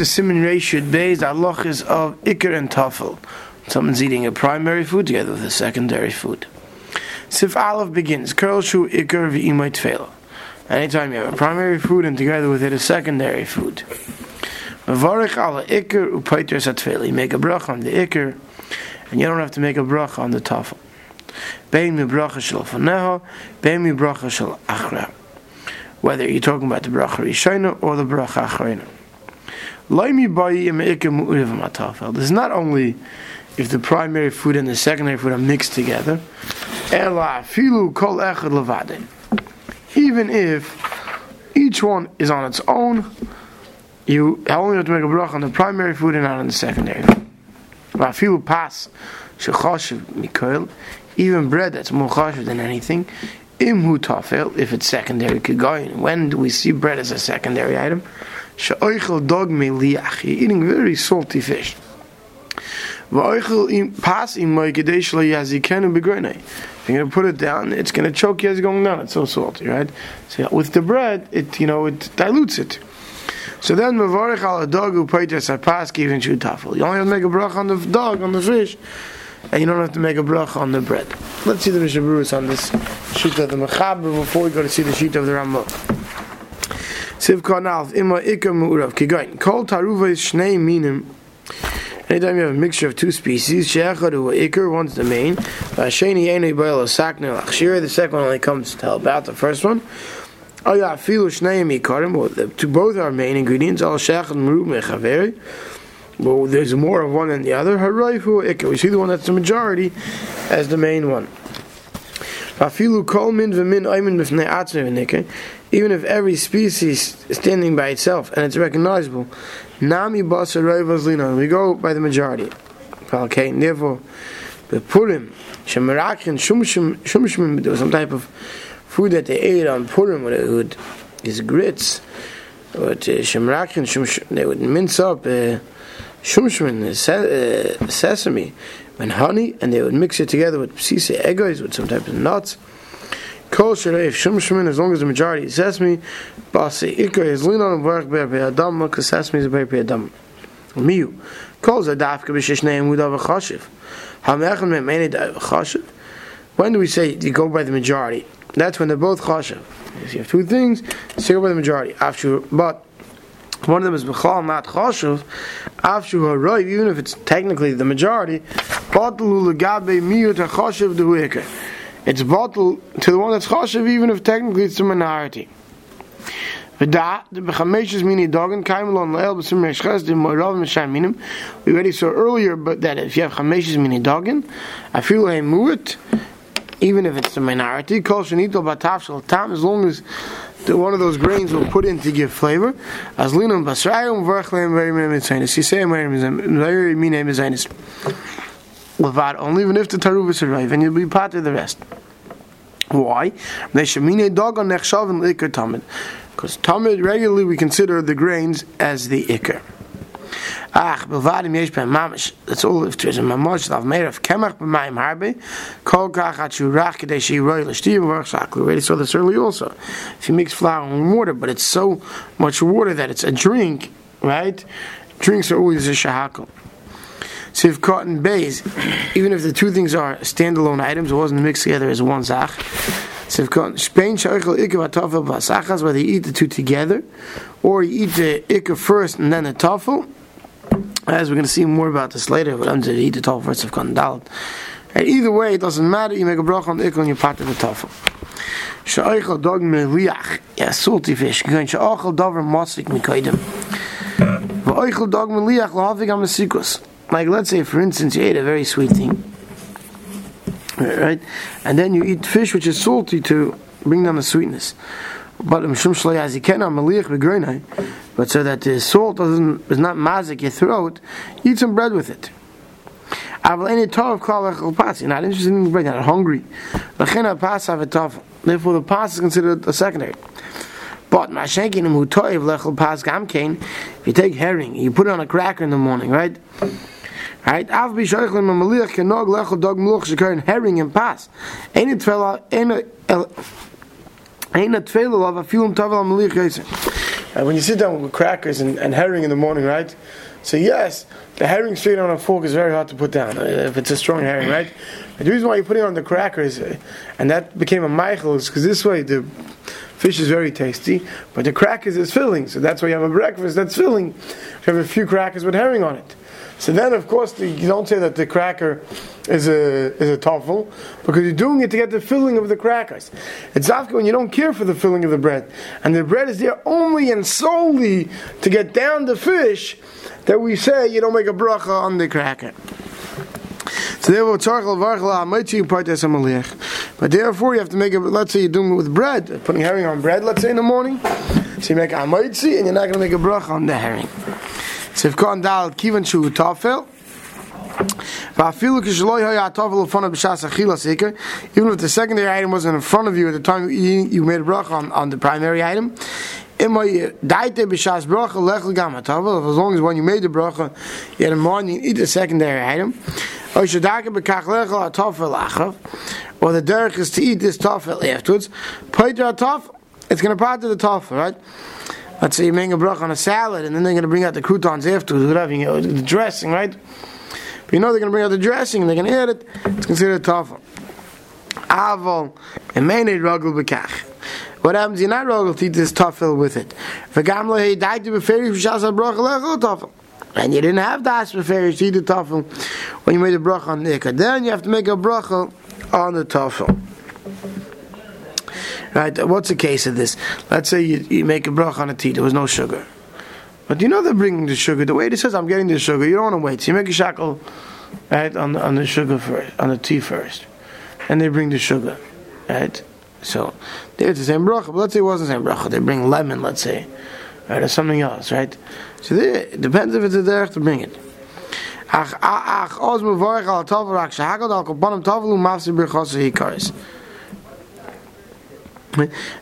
to Simon Beis, Allah is of Iker and Tafel. Someone's eating a primary food together with a secondary food. Sif Aleph begins, Curl Shu Iker V'imay Tfela. Anytime you have a primary food and together with it a secondary food. Mavarich ala Iker Upaiter Satfela. You make a brach on the Iker, and you don't have to make a brach on the Tafel. Bein mi bracha shel faneha, bein mi bracha shel achra. Whether you're talking about the bracha rishona or the bracha achrona. This is not only if the primary food and the secondary food are mixed together. Even if each one is on its own, you only have to make a bracha on the primary food and not on the secondary. Food. pass even bread that's more chashiv than anything. Imhu tafel, if it's secondary kigoyin. When do we see bread as a secondary item? She'oichel dog meliach. Eating very salty fish. Pas im If you're going to put it down, it's going to choke you as going down. It's so salty, right? So with the bread, it you know it dilutes it. So then mavarich al dog who paitas pas even shu tafel. You only have to make a brach on the dog on the fish, and you don't have to make a brach on the bread. Let's see the Mishnah Berurah's on this sheet of the Mechaber before we go to see the sheet of the Ramah. Siv Karnal, Ima Ikka Mu'urav, Kigain. Kol Taruva is Shnei Minim. Anytime you have a mixture of two species, Sheachad or Iker, one's the main. Vasheni Enu Bail Sakner Lachshir, the second only comes to help out the first one. Oh yeah, Filu Shnei Mikarim, to both are main ingredients, Al Sheachad Meru Mechaveri. Well, there's more of one than the other. Haraifu Iker, we see the one that's the majority as the main one. Afilu kol min v'min aymin b'fnei atzme v'nike even if every species is standing by itself and it's recognizable, Nami Basa Lina, we go by the majority. Okay, therefore, the Purim, Shemarakin, Shumshim, there was some type of food that they ate on Purim, where they would, these grits, but uh, Shemarakin, they would mince up uh, Shumshim, uh, sesame, and honey, and they would mix it together with sise egos, with some type of nuts. Kol Sharei Shum as long as the majority is sesame, Basi Ikar is lean on Barak Ber Adam, because sesame is Ber Adam. Miu. Kol Zadafka B'Shishnei Mudav Chashiv. Me'meni Dav Chashiv. When do we say you go by the majority? That's when they're both Chashiv. If you have two things, you go by the majority. After, but one of them is Bechal, not Chashiv. After Haroiv, even if it's technically the majority, Batalu Legabe Miut HaChashiv Dehu Ikar it's bottled to the one that's chashav, even if technically it's a minority. We already saw earlier, but that if you have chameshes mini dogin, I feel a mu'it, even if it's a minority, as long as the, one of those grains will put in to give flavor. As linum basrayum v'rachleim very mitzaynis. Very mitzaynis. Levad only, even if the taruv is arrive, and you'll be part of the rest. Why? Because tamid regularly we consider the grains as the ikr. Ach, bevadim yesh ben mamish. That's all if there's a mamash made of kemach b'mayim harbe. Kol kach at shurach kedei shiroi l'shtiv v'archsak. We already saw this earlier also. If you mix flour and water, but it's so much water that it's a drink, right? Drinks are always a shahakal. Siv cotton bays, even if the two things are standalone items, it wasn't mixed together as one zach. Siv cotton Spain shaychel ikka tafel basachas, whether you eat the two together, or you eat the ikka first and then the tafel. As we're going to see more about this later, but I'm going to eat the tafel first of cotton dalit. And either way, it doesn't matter. You make a bracha on the ikka and you part of the tafel. Shaychel dog meliach, yeah, salty fish. Going shaychel davar masik mikaydem. V'oichel dog meliach lahavig am like, let's say, for instance, you ate a very sweet thing, right? And then you eat fish which is salty to bring down the sweetness. But um, greinai, but so that the salt doesn't is not mazik your throat, eat some bread with it. You're not interested in bread, not hungry. Therefore, the pas is considered a secondary. But um if you take herring, you put it on a cracker in the morning, right? Right? Av bi shoykhlem maliach kenog lechol dog mluch shekern herring and pass. Eine tvela eine eine tvela lav a film tavel maliach yese. And when you sit down with crackers and, and herring in the morning, right? So yes, the herring straight on a fork is very hard to put down uh, if it's a strong herring, right? And the reason why you put it on the crackers, uh, and that became a Michael, is because this way the fish is very tasty, but the crackers is filling. So that's why you have a breakfast that's filling. You have a few crackers with herring on it. So then, of course, the, you don't say that the cracker is a is a toffel because you're doing it to get the filling of the crackers. It's after when you don't care for the filling of the bread, and the bread is there only and solely to get down the fish that we say you don't make a bracha on the cracker. So but therefore you have to make it. Let's say you're doing it with bread, putting herring on bread. Let's say in the morning, so you make a and you're not going to make a bracha on the herring. Sivkon dal kivan shu tafel. Even if the secondary item wasn't in front of you at the time you, you made a bracha on, on the primary item, as long as when you made the bracha, you had in mind you eat the secondary item. Or the derech is to eat this tafel afterwards. It's going to part of the tafel, right? Let's say you're making a brach on a salad, and then they're going to bring out the croutons afterwards, whatever, you know, the dressing, right? But you know they're going to bring out the dressing, and they're going to add it. It's considered tough. Aval, and mainly ruggle bekach. What happens? You're not ruggle to eat this tafel with it. Be tafel. And you didn't have das beferish to eat the tafel when you made a brach on the Then you have to make a bracha on the tafel. Right? What's the case of this? Let's say you, you make a brach on a tea, there was no sugar. But you know they're bringing the sugar. The waiter says, I'm getting the sugar, you don't want to wait. So you make a shackle right, on, the, on the sugar first, on the tea first. And they bring the sugar. Right? So, there's the same bracha. But let's say it wasn't the same bracha. They bring lemon, let's say. Right? Or something else, right? So it depends if it's a derech to bring it. Ach, ach, mevorech al rak shahagad al birchasa hikaris.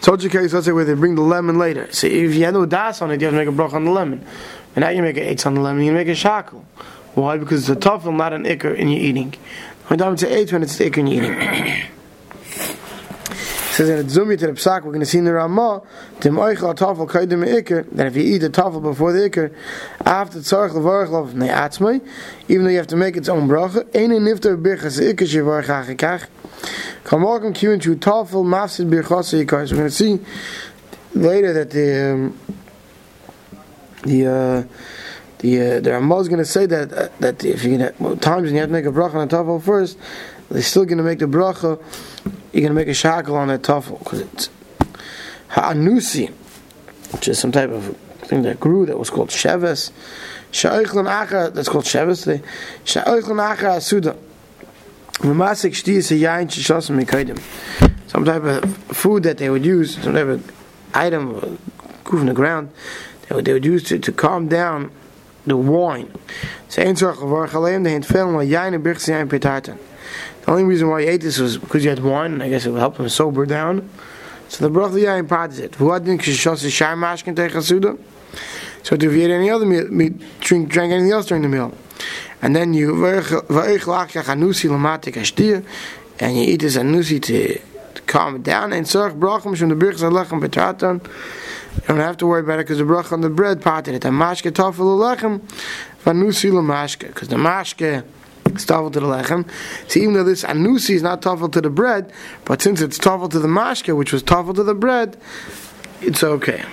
Such a case, let's say where they bring the lemon later. See, if you had no das on it, you have to make a brach on the lemon. And now you make an eight on the lemon, you make a shackle. Why? Because it's a toffel, not an ikr in your eating. When time to eight when it's the ikr in your eating. Says in Zumi to the Psak, we're going to see in the Ramah, Tim Oichel Tafel Kaidim Iker, that if you eat the Tafel before the Iker, after Tzarech Levarech Lov Ne'atzmai, even though you have to make its own bracha, Eine Nifter Birchas Iker Achikach, Come welcome to into Tafel Mafsid Birchas Ikar. So we're going to see later that the, um, the, uh, the, uh, the Ramah is going to say that, uh, that if you get times when you have to make a bracha on a Tafel first, they're still going to make the bracha you're going to make a shackle on that tafel because it's ha'anusi, which is some type of thing that grew that was called sheves. Sha'oichlin acha, that's called sheves today. Acha asuda. Mamasik shti yain shishasam mikaidim. Some type of food that they would use, some type of item, grew from the ground, they would, they would use to, to calm down the wine. So had yain and yain petartan. The only reason why he ate this was because he had wine, and I guess it would help him sober down. So the bracha yayin parts it. Who hadn't kishos is shai mashkin te chasuda. So if you ate any other meal, drink, drank anything else during the meal, and then you and you eat this anusi to, calm it down, and so brachim from the birchas alechem betratan. You don't have to worry about it because the bracha on the bread parted it. Mashke tafel alechem vanusi lamashke because the mashke it's tafel to the lechem. So even though this anusi is not tafel to the bread, but since it's tafel to the mashke, which was tafel to the bread, it's okay.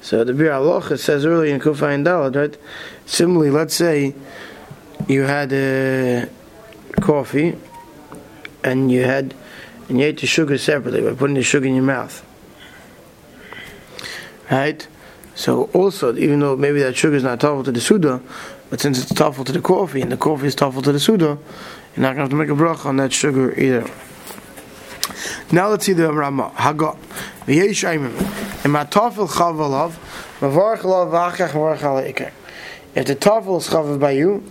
So the Biur Halacha says earlier in Kufa and Dalad, right? Similarly, let's say you had uh, coffee and you had and you ate the sugar separately by putting the sugar in your mouth right? So also, even though maybe that sugar is not tough to the suda, but since it's tough to the coffee and the coffee is tough to the suda, you're not going to have to make a bracha on that sugar either. Now let's see the Rama. Hagot. V'yesh aimim. In my v'achach If the tafel is chavav by you,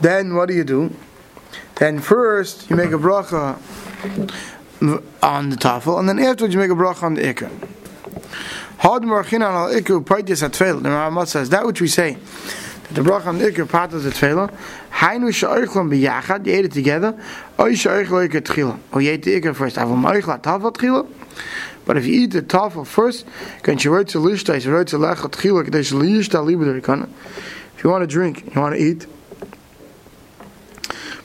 then what do you do? Then first you make a bracha on the tafel, and then afterwards you make a bracha on the ikar. Had marchin al ikur paitis at The Rambam says that which we say that the bracha on the of the tefillah Hainu she'oichlon biyachad, you ate it together, oy she'oichlon ikar tchila. Or you ate the ikar first. Aval ma'oichla tafel tchila. But if you eat the tafel first, can you write to lishta, you write to lecha tchila, kadesh liyishta liba derikana. If you want to drink, you want to eat,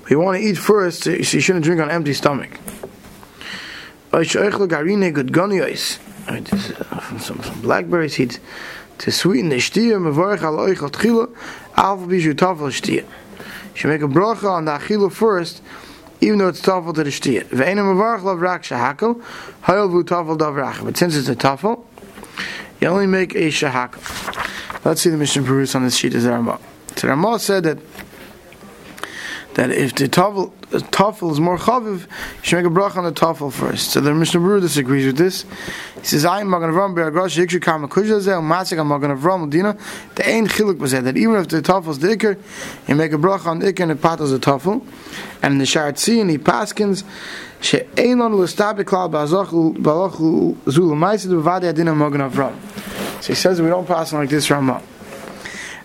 you want to eat first, so you shouldn't drink on empty stomach. Is, some, some blackberry seeds to sweeten the shtia mevorach al tchila. You should make a bracha on the achila first, even though it's tafel to the shtia. Ve'ena lav rak hayel vu tafel dav rach. But since it's a tafel, you only make a shahakel. Let's see the Mishnah Berurah's on this sheet the Ramah. So said that that if the tafel, the is more chaviv, you should make a bracha on the tafel first. So the Mishnah Berurah disagrees with this. He says, "I am Magen Avram be'agrosh yikshu kama kuzha zeh u'masik am Magen Avram udina." The ein chiluk was that even if the tafel is the ikar, you make a bracha on the ikar and the pat is the tafel. And in the Sharat Tzin, he paskins she'ein lon l'stabi klal ba'azochu ba'alochu zul u'maisid b'vadi adina Magen Avram. So he says we don't pass on like this Ramah.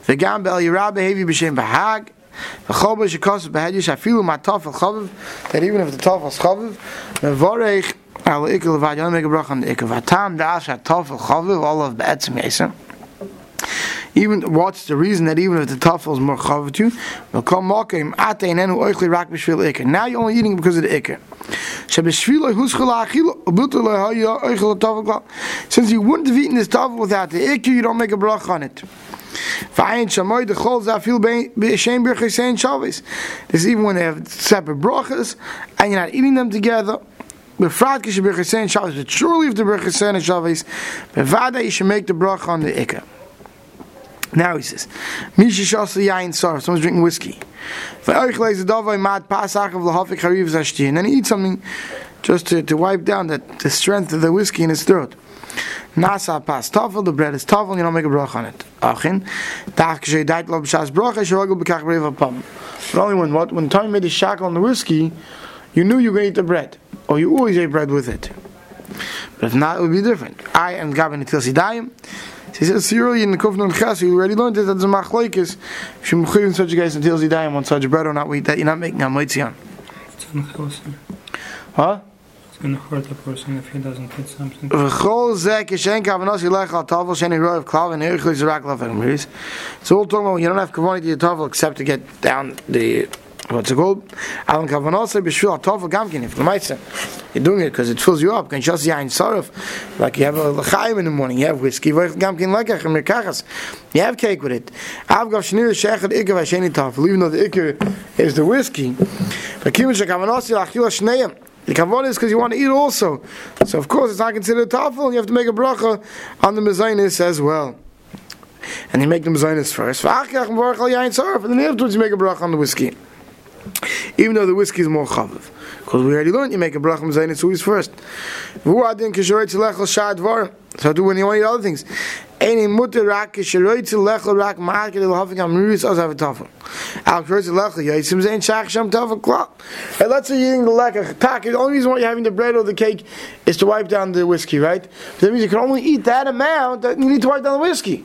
V'gam be'el yirah b'shem b'hag. That even if the taf is chaviv mevorech al ikel levad you make a brach on the ikel vatam das taf chaviv all of be'etzim yesem even what's the reason that even if the tafel is more chaviv to you? Will come makim atein enu oichli rak b'shvil iker now you're only eating because of the iker since you wouldn't have eaten this tafel without the iker you don't make a brach on it This is even when they have separate brachas and you're not eating them together. Befrat kish b'chesein shavis, but surely if the b'chesein shavis, bevada you should make the bracha on the ikka. Now he says, Misha shasa yain sar, someone's drinking whiskey. V'oich the davai mat pasach of lahafik hariv zashti, and then he eats something just to, to wipe down that the strength of the whiskey in his throat. Nasa pas tafel, the bread is tafel, you don't make a brach on it. Achin, tach kshay dait lo b'shas bracha, shirogel b'kach b'rev pam. But only when what? When time made the shackle on the whiskey, you knew you were going to eat the bread. Or you always ate bread with it. But if not, it would be different. I am Gavin Etil Sidayim. He says, Siroli in the Kufn Chas, you already learned it, that's a machlaikis. If you're mechivin such a guy until Zidayim on such bread or not, that you're not making a moitzion. Huh? Going to hurt the person if he doesn't eat something. It's all talking about you don't have kavanah to your tavel except to get down the what's it called? Alan kavanos b'shvil al tavel gamkin if l'maitze. You're doing it because it fills you up. Can just yain sarif like you have a l'chaim in the morning. You have whiskey. V'ich gamkin lekach mirkachas. You have cake with it. Av gav shnir shechad ikar er v'sheni tavel. Even though the ikar er is the whiskey, but kivin shekavanos er, yilachil shneim. The kavod is because you want to eat also. So of course it's not considered tafel. You have to make a bracha on the mezainis as well. And you make the mezainis first. And then afterwards you make a bracha on the whiskey. Even though the whiskey is more chaviv. Because we already learned you make a bracha mezainis always first. So do when you want to eat other things. Any mutter rak kisheroy to lechel rak market el having am ruis as a tafel. Al kroz lechel yeah sim zain shach sham tafel klap. Hey, let's say you're eating the lekker tak. The only reason why you're having the bread or the cake is to wipe down the whiskey, right? But that means you can only eat that amount that you need to wipe down the whiskey.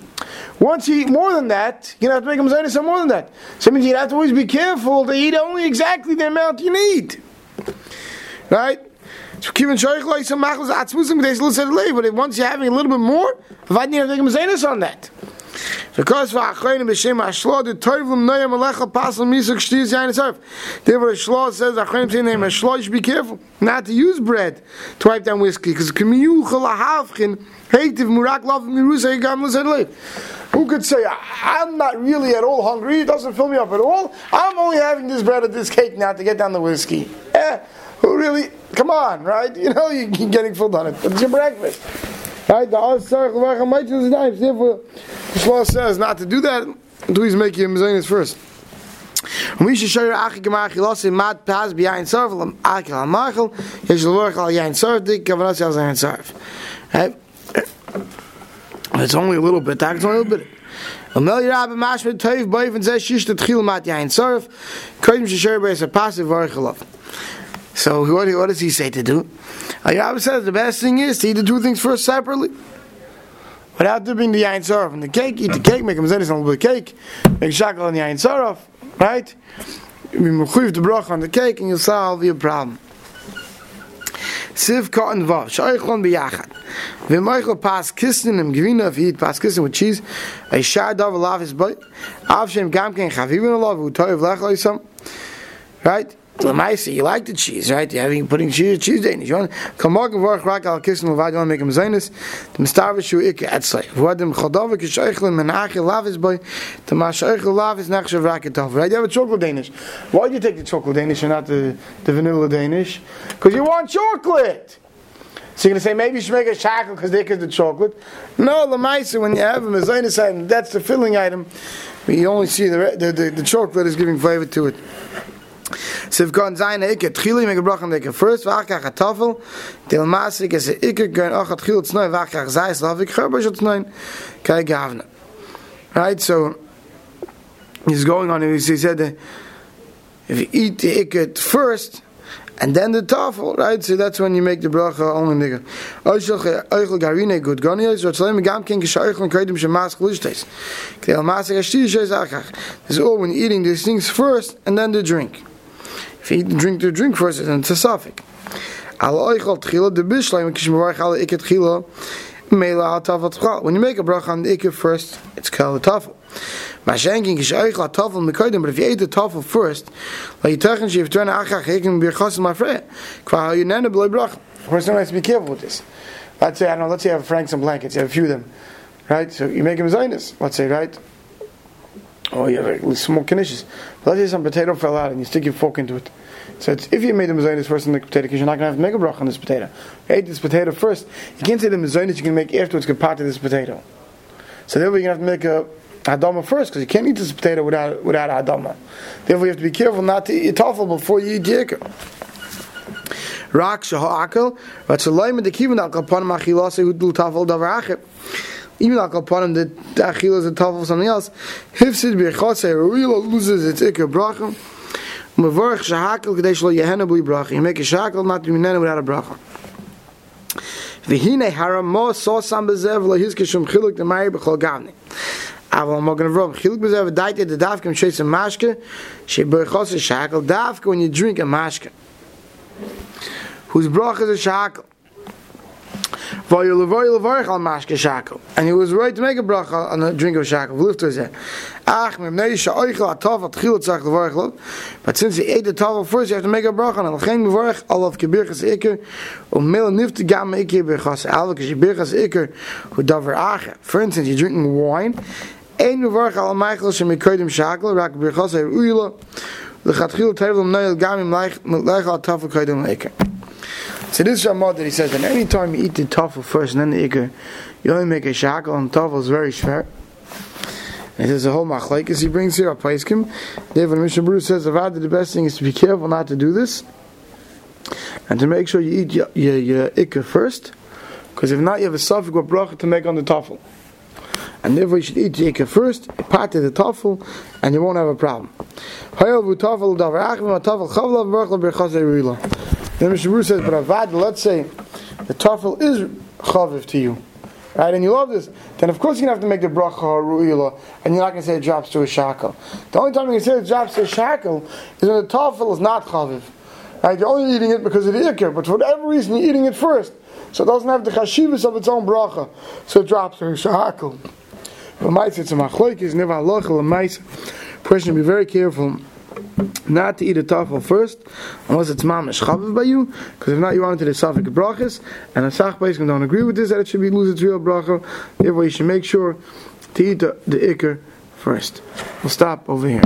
Once you eat more than that, you're gonna have to make them zayin some more than that. So that means you have to always be careful to eat only exactly the amount you need. Right? But once you're having a little bit more, provide you have to make on that. Because for achreinim b'shem ashlo the toivim noyam alecha pasal misuk shtiz yain etzarf. Therefore, shlo says achreinim say name ashlo. You should be careful not to use bread to wipe down whiskey because k'miyuchel lahavchin heitiv murak lav mirusa yigam l'zed who could say, I'm not really at all hungry, it doesn't fill me up at all, I'm only having this bread or this cake now to get down the whiskey. Eh, who really, come on, right? You know, you're getting full on it. It's your breakfast. Right? The. Therefore, the law says not to do that until he's making a mezainis first. We should show you achi gemach losi mat pas behind sarv achi al machel yesh lorach al yain sarv dik kavanas al yain sarv. Right? It's only a little bit. It's only a little bit. Mashmed Toiv Boiv and Zeh Shish Tetchil Mat Yain Sarv Kodim Shesher Beis a passive Varichalov. So what, what does he say to do? Ayab says the best thing is to eat the two things first separately. Without dipping the yain saraf in the cake, eat the cake, make a mezainis on the cake, make shakal on the yain saraf, Right? You the bracha on the cake and you'll solve your problem. Siv cotton vav shaykhlon biyachad. Ve Michael pas kissen im gewinner of eat pas kissen with cheese. A shad of love is boy. Av shem gam ken chavivin love u toy vlach loisam. Right? The mice, you like the cheese, right? You're having putting cheese, cheese Danish. You want morgen vorch rak al kissen und weiter make him zaynes. The mistarve shu ik at say. What dem khadave ke shaykhlon menach love is boy. The ma shaykhl love is nach shavrak it Right? You have a chocolate Danish. Why do you take the chocolate Danish and not the the vanilla Danish? Because you want chocolate. So you're going to say maybe you should make a shackle because they get the chocolate. No, mice when you have a mezainis item, that's the filling item. You only see the, the, the, the chocolate is giving flavor to it. First tsnoy kai gavna right so he's going on he said if you eat the ik first and then the tafel, right? So that's when you make the bracha only nigga. Garine. This is all when eating these things first and then the drink. Eat the drink, the drink first, then it's a suffix. When you make a bracha on the iket first, it's called a tafel. Mashenking is eigentlich la tafel mekoidem, but if you eat the tafel first, you techen she turn achach hekim bir chas my friend. Kwa you nene bloy brach. First one has to be careful with this. Let's say I don't know. Let's say you have Frank some blankets. You have a few of them, right? So you make them zainis. Let's say right. Oh, you have like, small. Let's say some potato fell out and you stick your fork into it. So it's, if you made the mezainis first in the potato, because you're not going to have to make a brach on this potato. You ate this potato first. You can't say the mezainis you can make afterwards can part of this potato. So therefore you're going to have to make a Adama first, because you can't eat this potato without without a Adama. Therefore, you have to be careful not to eat tafel before you eat yirka. Rak shahakal, ratzalaim the kivin al kapanim achilase who do tafel davar Even al kapanim the achil is a tafel something else. Hifsid birchase ruila loses its ikar brachim. Mavarch shahakal kadesh lo yehena bli brachim. You make a shakel not to be without a bracha. V'hine haram mo so sam bezev lo hizkishum chiluk the mayir b'chol gavni. aber mo gonna rom khilk bez ave daite de darf kem shis maske she khos shakel darf when you drink a maske whose brach is a shakel and he was right to make a bracha on a drink of varch but since he ate the tafel first you have to make a bracha on ach for instance you're drinking wine. Al tafel kodim leker so this is a mod that he says that any time you eat the tafel first and then the iker you only make a shakel and tafel is very shver. And there's a whole machlekes he brings here a paiskim David Mishnah Berurah says the best thing is to be careful not to do this and to make sure you eat your, your, your first because if not you have a suffix what bracha to make on the tafel and therefore you should eat the ikka first, part the tafel, and you won't have a problem. Then Mr. Bruce says, but avad, let's say the tafel is chaviv to you, right, and you love this, then of course you're going to have to make the bracha ru'ila, and you're not going to say it drops to a shackle. The only time you can say it drops to a shackle is when the tafel is not chaviv. Right, you're only eating it because of the but for whatever reason you're eating it first. So it doesn't have the chashivas of its own bracha. So it drops to a shackle. L'maisa, it's a machloikis, never halacha l'maisa. Person be very careful not to eat a tafel first, unless it's mamish chaviv by you, because if not, you want to the safik brachas, and a sach can don't agree with this, that it should be lose its real bracha. Therefore, you should make sure to eat the, the ikr first. We'll stop over here.